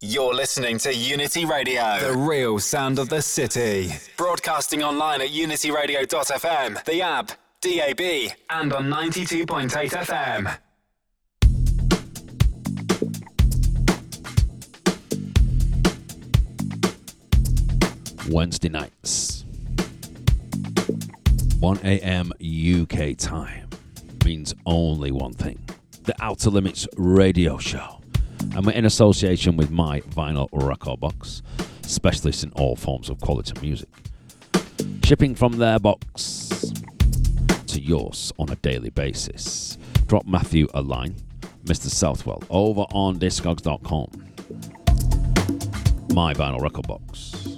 You're listening to Unity Radio, the real sound of the city. Broadcasting online at unityradio.fm, the app, DAB, and on 92.8 FM. Wednesday nights, 1 a.m. UK time, means only one thing the Outta Limits radio show. And we're in association with My Vinyl Record Box, specialists in all forms of quality music. Shipping from their box to yours on a daily basis. Drop Matthew a line, Mr. Southwell, over on discogs.com. My Vinyl Record Box.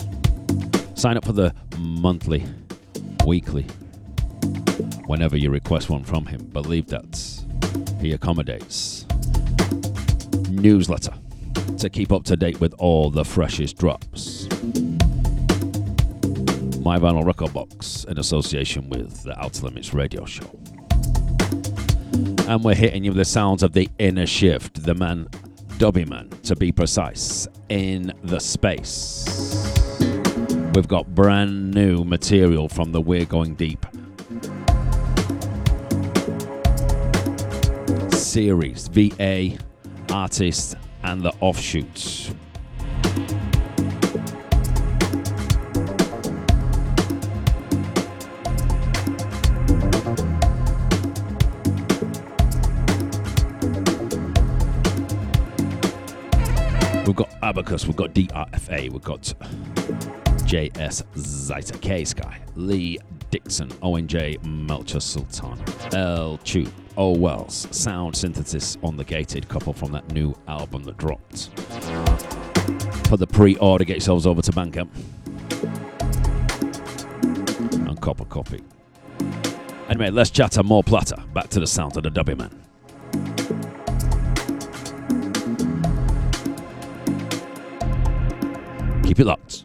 Sign up for the monthly, weekly, whenever you request one from him. Believe that he accommodates. Newsletter to keep up to date with all the freshest drops. My Vinyl Record Box in association with the Outta Limits Radio Show. And we're hitting you with the sounds of the inner shift, the man, Dubbyman, to be precise, in the space. We've got brand new material from the We're Going Deep series, VA, artist, and the offshoots. We've got Abacus, we've got DRFA, we've got JS Zeta K Sky, Leigh Dickson, ONJ Melchior Sultana, El Choop, O Wells, sound synthesis on the gated couple from that new album that dropped. For the pre order, get yourselves over to Bandcamp and cop a copy. Anyway, let's chatter more platter. Back to the sound of the Dubbyman. Keep it locked.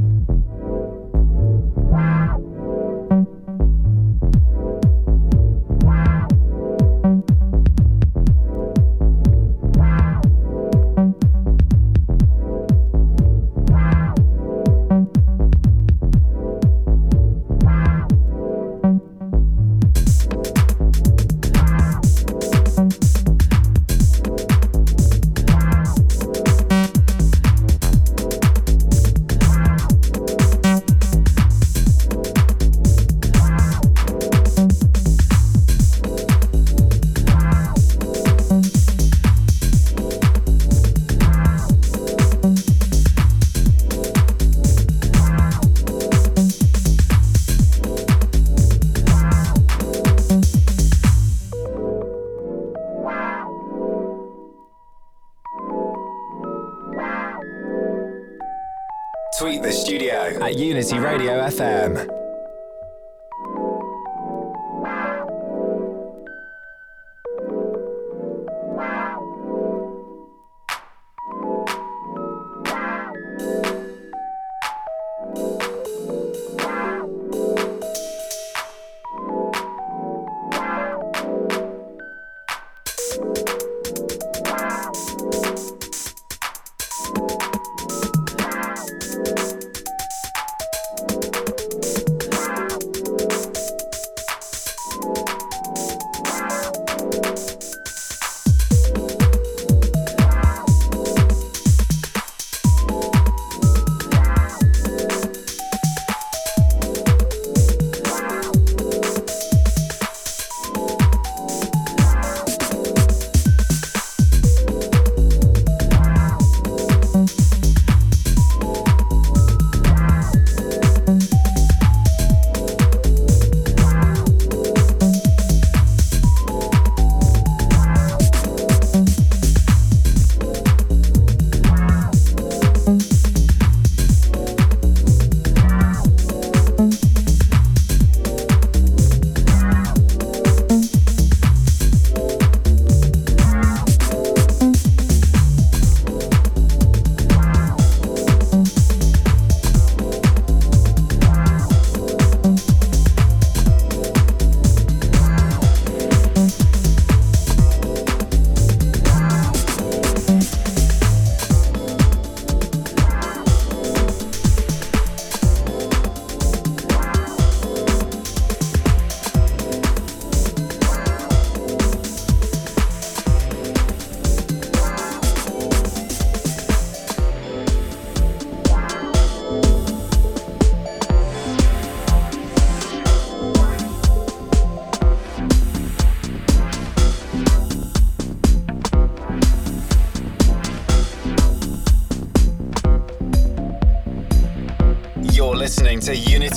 Radio FM.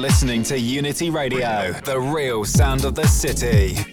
Listening to Unity Radio, the real sound of the city.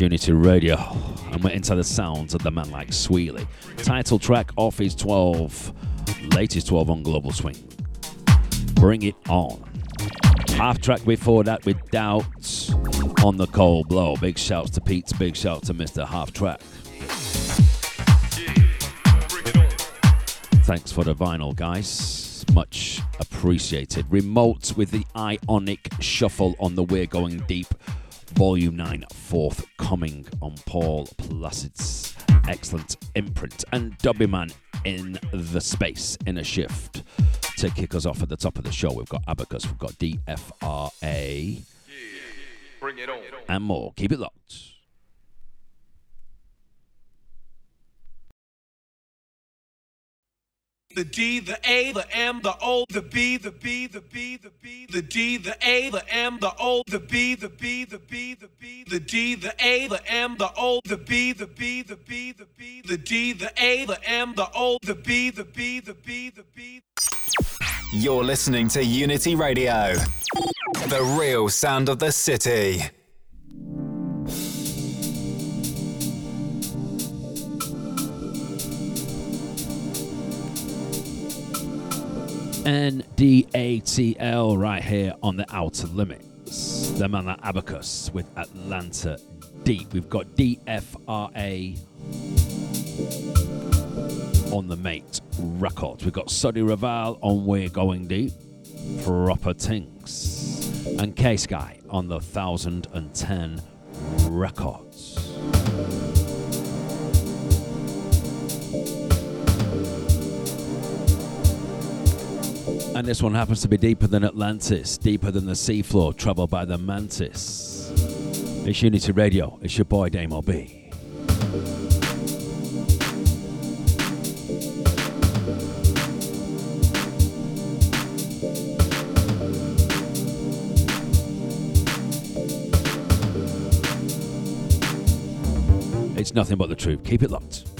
Unity Radio, and we're into the sounds of the man like Sweely. Title track off his 12, latest 12 on Global Swing. Bring it on. Halvtrak before that with Doubts on the cold blow. Big shouts to Pete, big shout to Mr. Halvtrak. Thanks for the vinyl, guys. Much appreciated. Remote with the Ionic Shuffle on the We're Going Deep Volume 9, forthcoming on Paul Placid's excellent imprint. And Man in the space, Inner Shift. To kick us off at the top of the show, we've got Abacus, we've got DFRA, yeah, and more. Keep it locked. The D, the A, the M, the O, the B, the B, the B, the B, the D, the A, the M, the O, the B, the B, the B, the B, the D, the A, the M, the O, the B, the B, the B, the B, the D, the A, the M, the O, the B, the B, the B, the B. You're listening to Unity Radio, the real sound of the city. NDATL right here on the Outta Limits. The man Abacus with Atlanta Deep. We've got DFRA on the Mate Records. We've got Suddi Raval on We're Going Deep. Proper Tinks. And K Sky on the 1010 Records. And this one happens to be deeper than Atlantis, deeper than the seafloor, traveled by the mantis. It's Unity Radio. It's your boy Damo B. It's nothing but the truth. Keep it locked.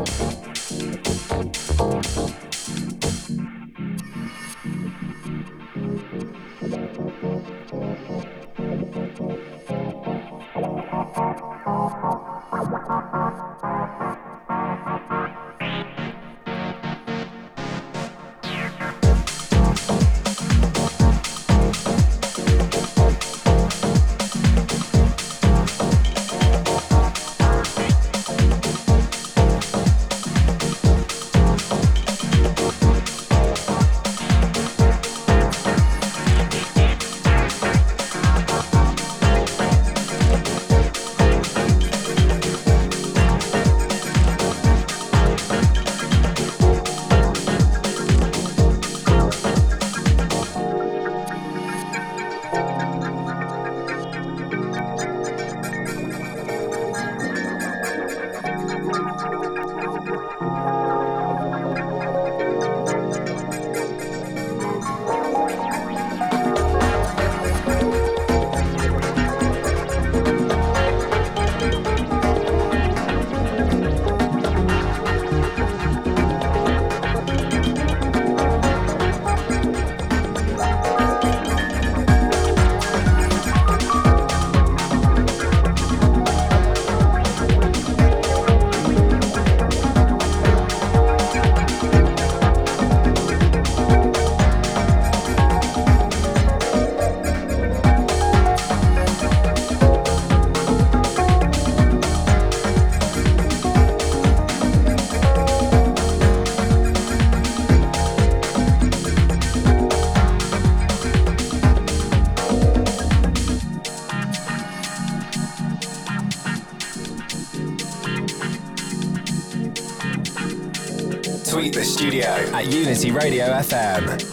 At Unity Radio FM.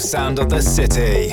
Sound of the city.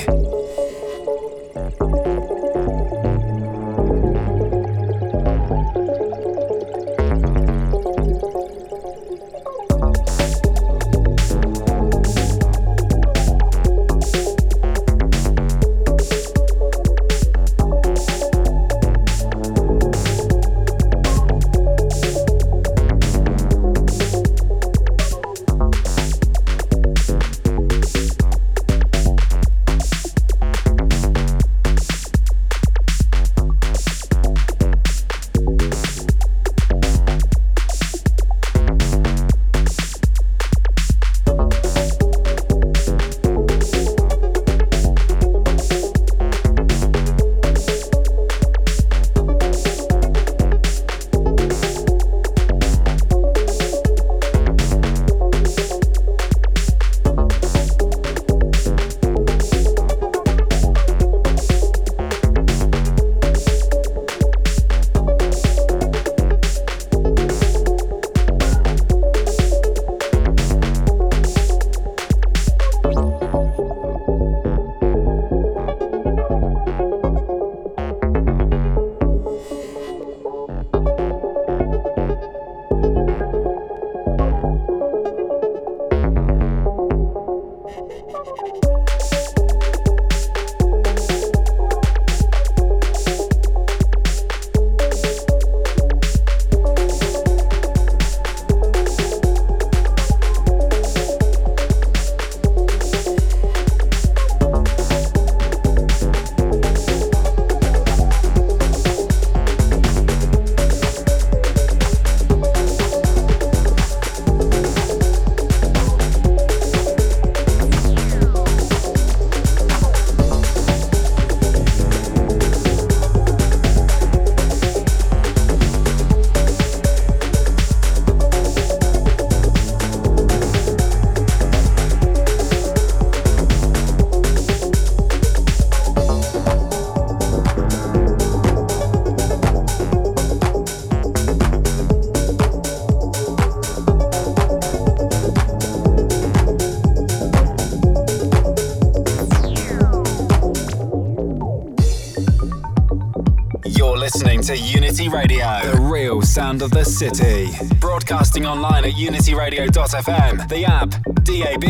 To Unity Radio, the real sound of the city. Broadcasting online at unityradio.fm, the app, DAB,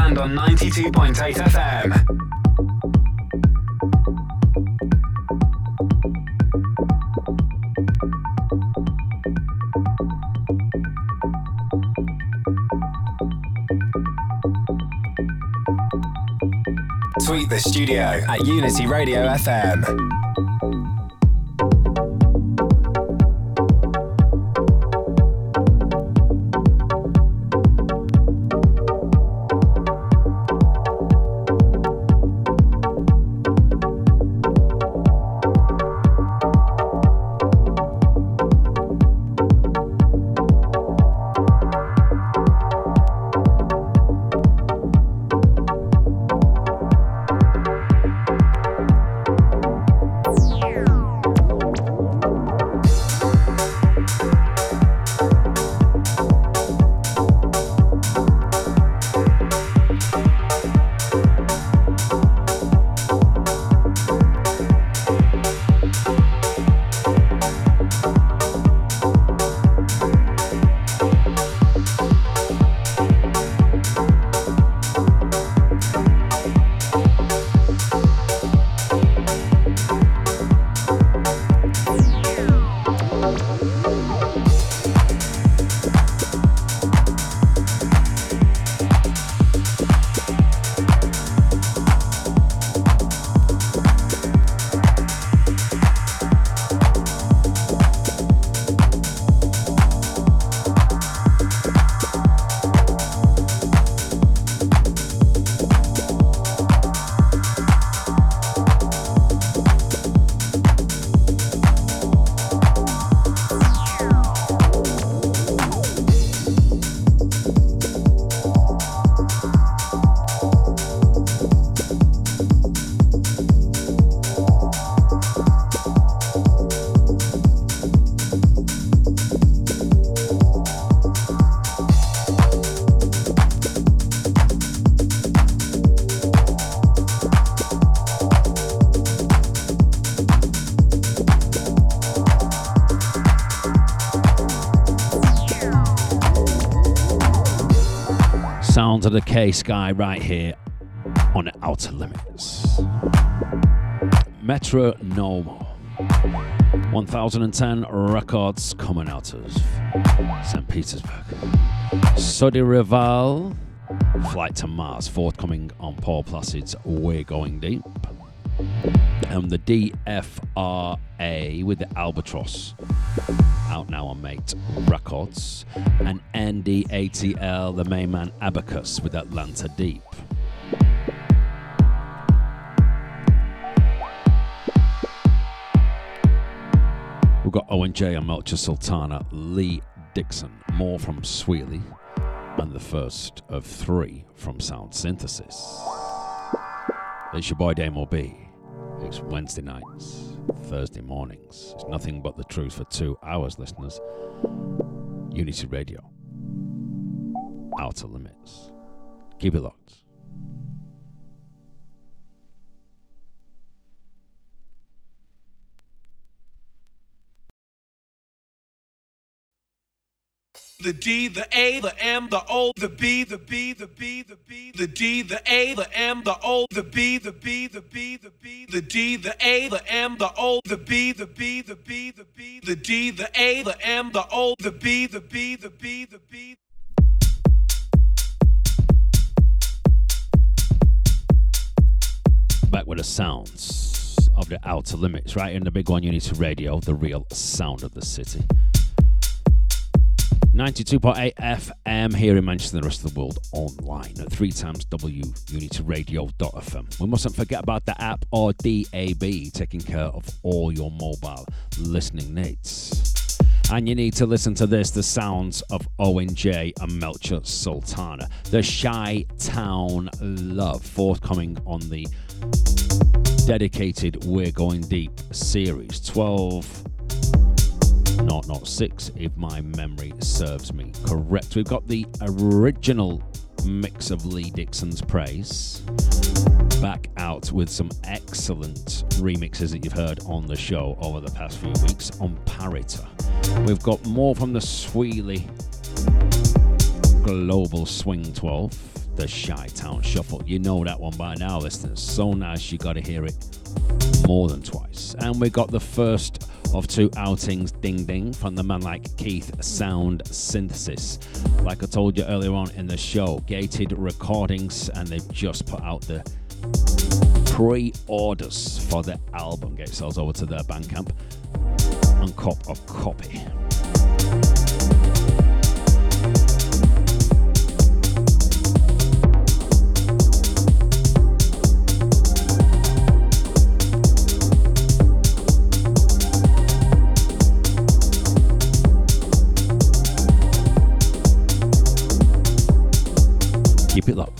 and on 92.8 FM. Tweet the studio at Unity Radio FM. To the K Sky right here on Outta Limits. Metromono. 1010 records coming out of St. Petersburg. Suddi Raval, Flight to Mars, forthcoming on Paul Placid's We're Going Deep. And the DFRA with the Albatross out now on Mate Records, and NDATL, the main man Abacus with Atlanta Deep. We've got Owen Jay and Melchior Sultana, Leigh Dickson, more from Sweely, and the first of three from Sound Synthesis. It's your boy Damo B. It's Wednesday nights. Thursday mornings. It's nothing but the truth for two hours, listeners. Unity Radio. Outta Limits. Keep it locked. The D, the A, the M, the O, the B, the B, the B, the B, the D, the A, the M, the O, the B, the B, the B, the B, the D, the A, the M, the O, the B, the B, the B, the B, the D, the A, the M, the O, the B, the B, the B, the B. Back with the sounds of the Outta Limits, right in the big one Unity Radio, the real sound of the city. 92.8 FM here in Manchester and the rest of the world online at 3 times W WUnityRadio.fm. We mustn't forget about the app or DAB taking care of all your mobile listening needs. And you need to listen to this the sounds of Owen Jay and Melchior Sultana. The Chi Town Love, forthcoming on the dedicated We're Going Deep series. 12 not not six if my memory serves me correct. We've got the original mix of Leigh Dickson's praise. back out with some excellent remixes that you've heard on the show over the past few weeks on Pariter. We've got more from the Sweely Global Swing 12, the Chi Town Shuffle. You know that one by now, listeners. So nice, you gotta hear it more than twice. And we got the first of two outings ding ding from the man like Keith Sound Synthesis. Like I told you earlier on in the show, Gated Recordings, and they've just put out the pre orders for the album. Get yourselves over to their Bandcamp and cop a copy. Keep it locked.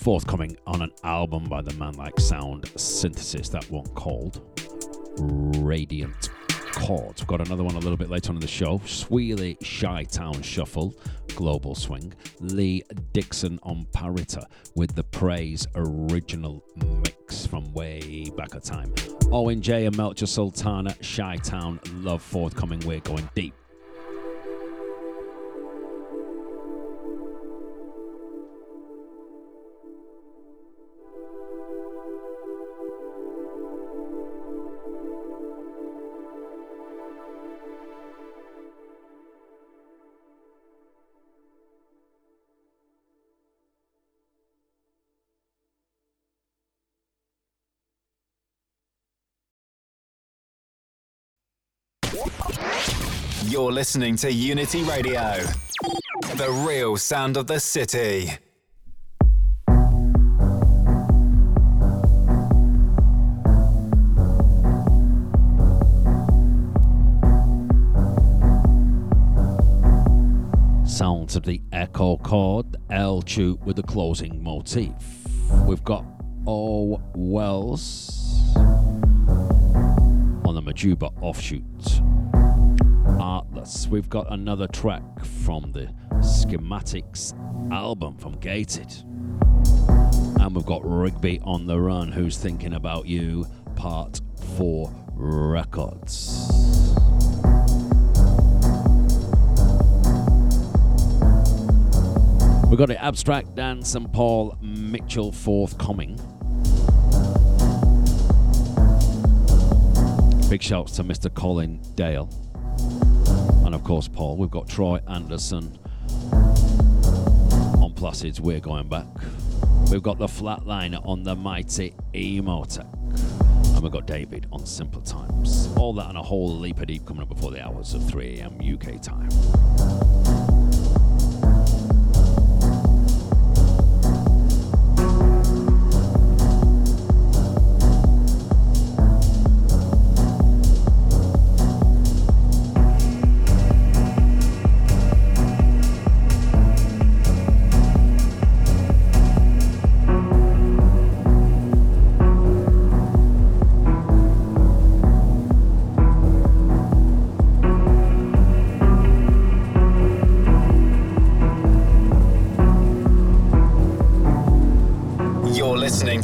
Forthcoming on an album by the man like Sound Synthesis, that one called Radiant Chords. We've got another one a little bit later on in the show Sweely Chi Town Shuffle, Global Swing, Leigh Dickson on Pariter with the Praise original mix from way back at time. Owen Jay and Melchior Sultana, Chi Town, Love forthcoming, we're going deep. You're listening to Unity Radio, the real sound of the city. Sounds of the echo chord, El Choop with the closing motif. We've got O Wells on the Majuba offshoot. Artless. We've got another track from the Schematics album from Gated. And we've got Rigby on the Run, who's thinking about you, part four records. We've got the Abstrakt Dance and Paul Mitchell forthcoming. Big shouts to Mr. Colin Dale. Of course, Paul. We've got Troy Anderson on Placids, We're Going Back. We've got the Flatliner on the mighty EMOTEC. And we've got David on Simple Times. All that and a whole leap of deep coming up before the hours of 3 a.m. UK time.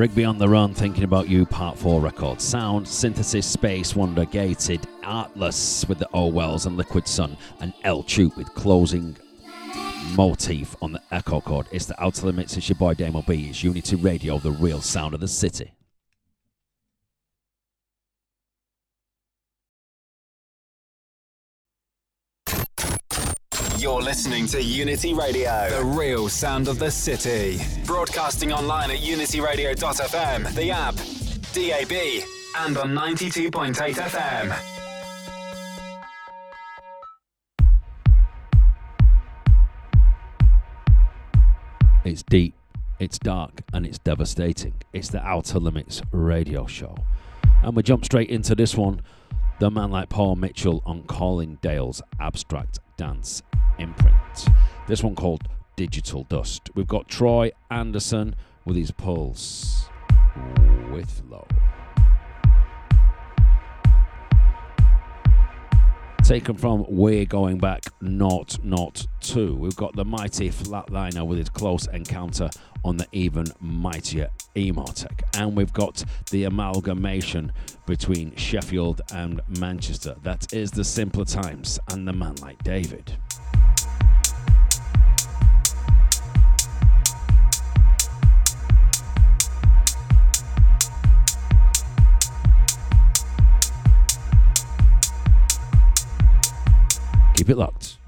Rigby on the Run, Thinking About You, Part 4 record. Sound, Synthesis, Space, Wonder, Gated, Artless with the O Wells and Liquid Sun, and El Choop with closing motif on the Echocord. It's the Outta Limits, it's your boy Damo B. It's Unity Radio, the real sound of the city. You're listening to Unity Radio, the real sound of the city. Broadcasting online at unityradio.fm, the app, DAB, and on 92.8 FM. It's deep, it's dark, and it's devastating. It's the Outta Limits radio show. And we jump straight into this one. The man like Paul Mitchell on Colin Dale's Abstrakt Dance imprint. This one called Digital Dust. We've got Troy Anderson with his pulse with low. Taken from We're Going Back Not Not 2. We've got the mighty Flatliner with his close encounter on the even mightier EMOTEC. And we've got the amalgamation between Sheffield and Manchester. That is the simpler times and the man like David. Keep it locked.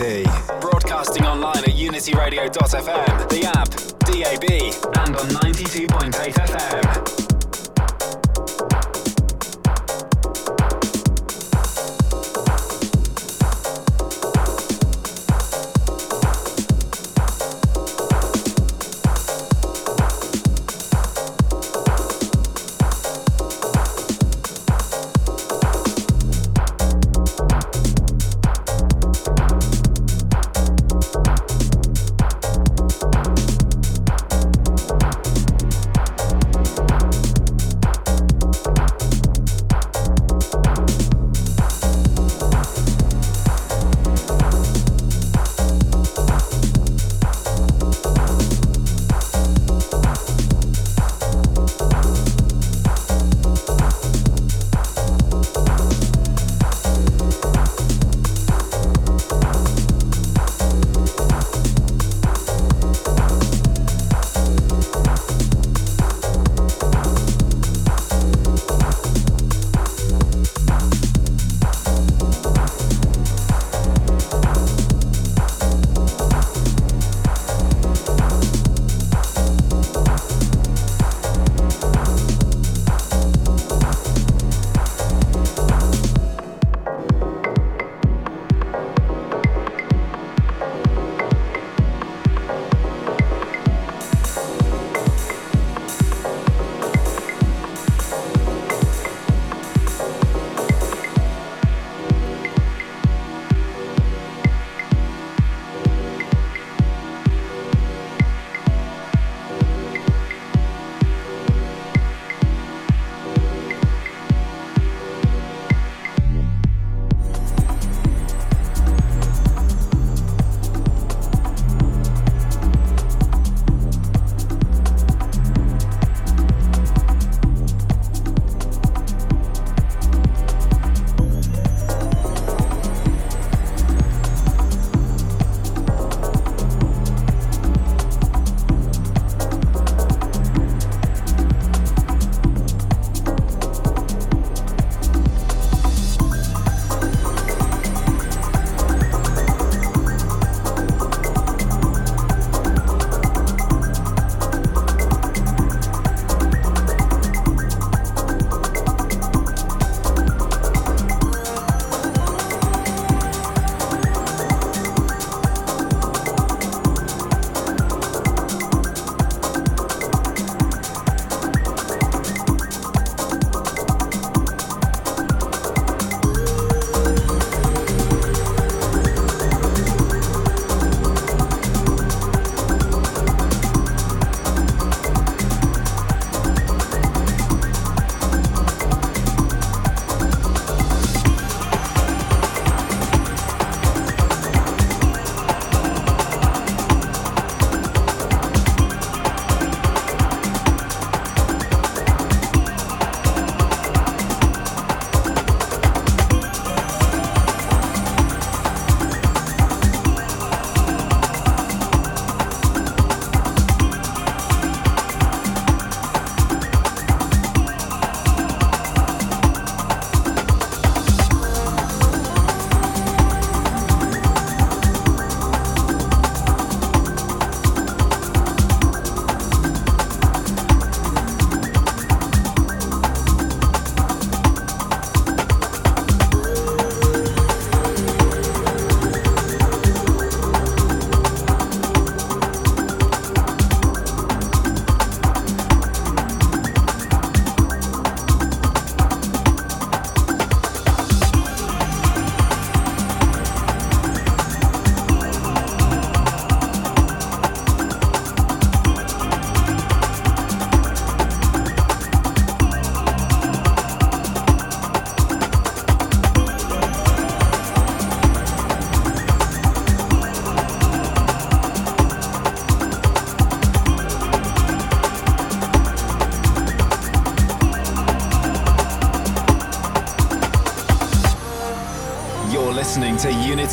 Of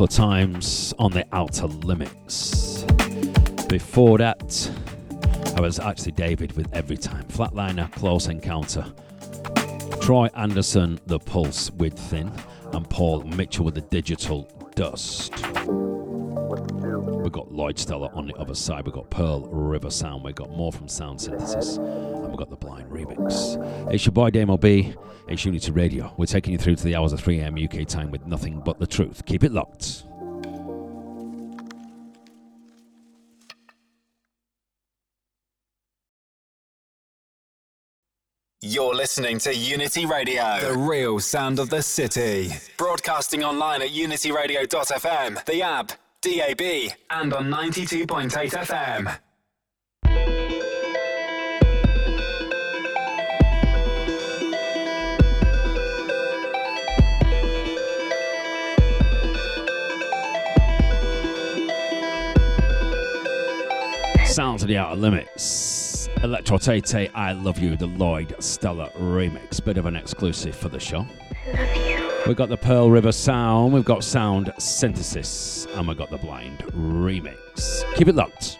Simpler Times on the Outta Limits. Before that, I was actually David with Every Time. Flatliner, Close Encounter. Troy Anderson, The Pulse Widthin. And Paul Mitchell with the Digital Dust. We've got Lloyd Stellar on the other side. We've got Pearl River Sound. We've got more from Sound Synthesis. Got the Blind Remix. It's your boy Damo B. It's Unity Radio. We're taking you through to the hours of 3 a.m. UK time with nothing but the truth. Keep it locked. You're listening to Unity Radio, the real sound of the city. Broadcasting online at unityradio.fm, the app, DAB, and on 92.8 FM. Sounds of the Outta Limits. Electrotete, I Love You, the Lloyd Stellar remix. Bit of an exclusive for the show. We've got the Pearl River Sound, we've got Sound Synthesis, and we've got the Blind remix. Keep it locked.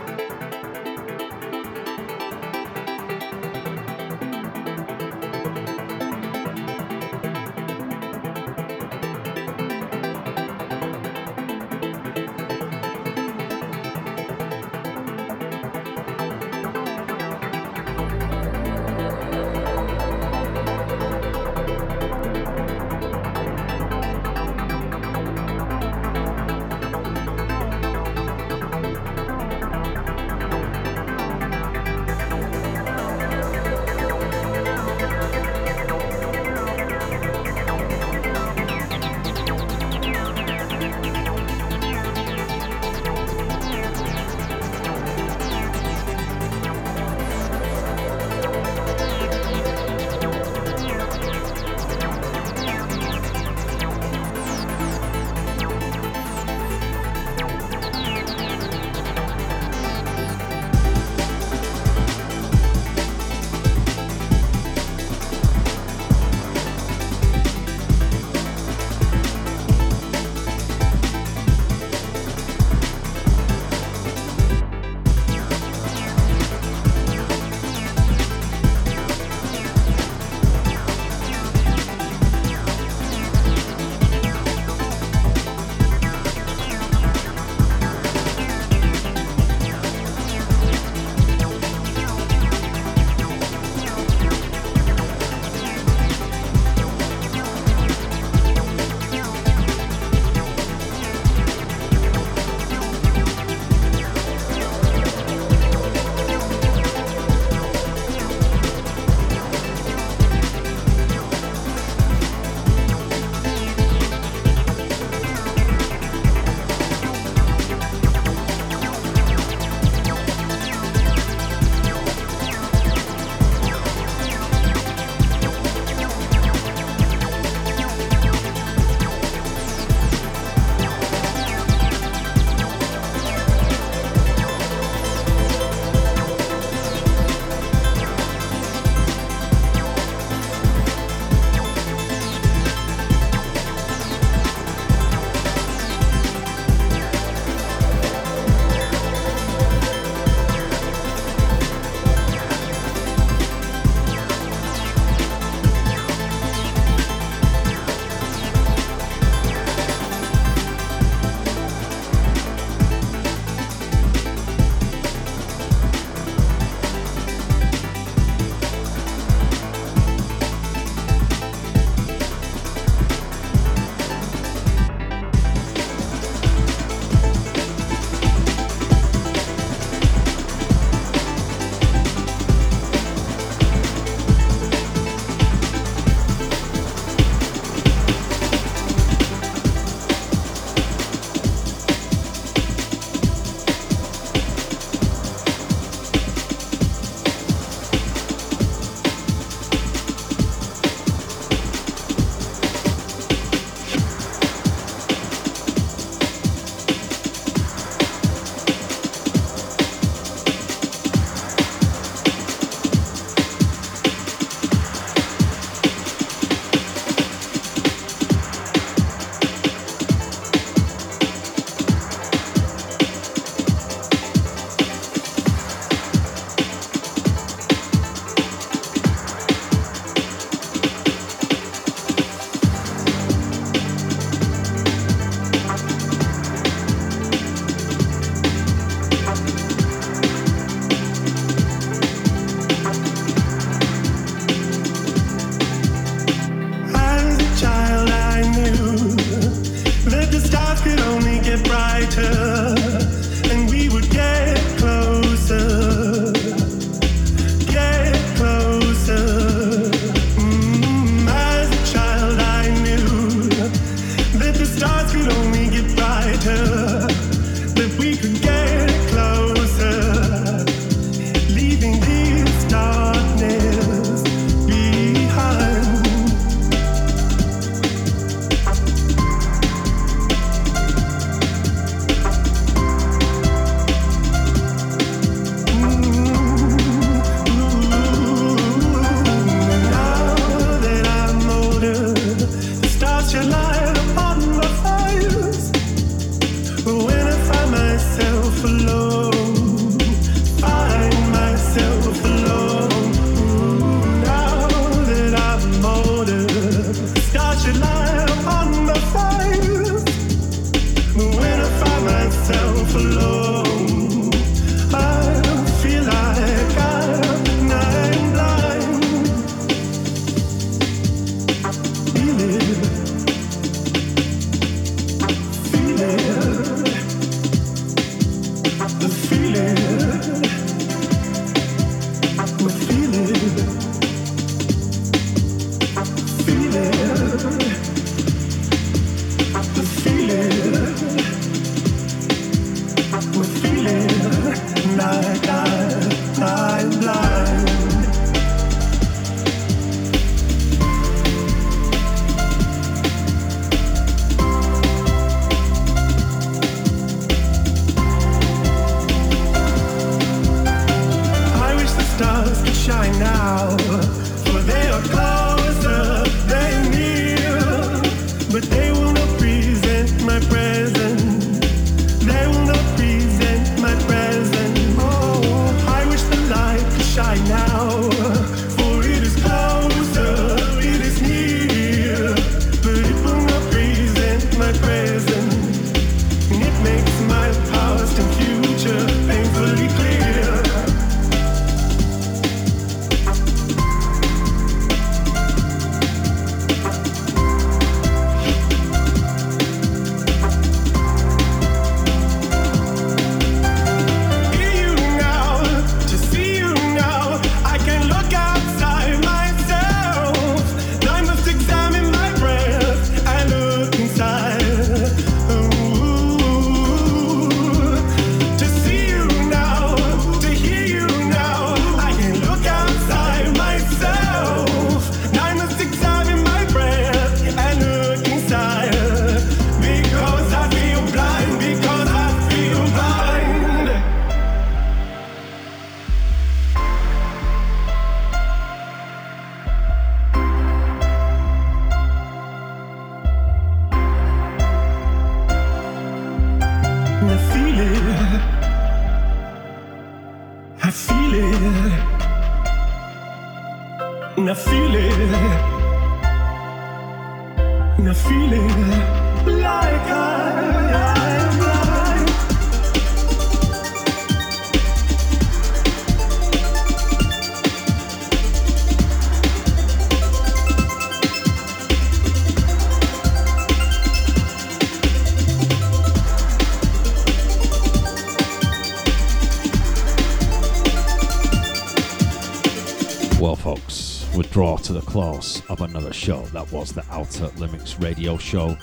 Close of another show. That was the Outta Limits radio show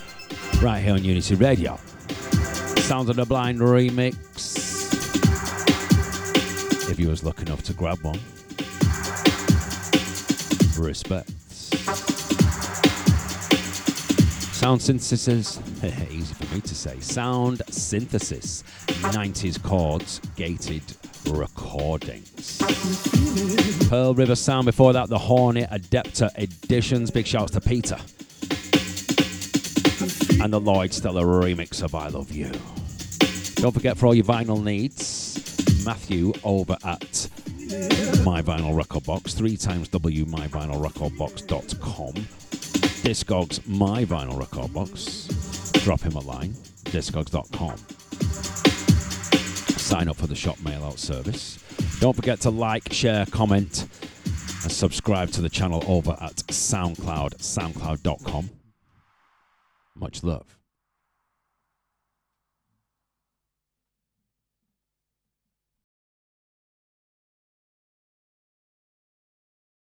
right here on Unity Radio. Sounds of the Blind remix. If you was lucky enough to grab one, respect. Sound synthesis, easy for me to say. Sound synthesis, 90s chords, gated recordings. Pearl River Sound before that, the Horny Adepta editions. Big shouts to Peter. And the Lloyd Stellar remix of I Love You. Don't forget for all your vinyl needs, Matthew over at My Vinyl Record Box, three times W myvinylrecordbox.com. Discogs My Vinyl Record Box. Drop him a line, discogs.com. Sign up for the shop mail out service. Don't forget to like, share, comment, and subscribe to the channel over at SoundCloud, soundcloud.com. Much love.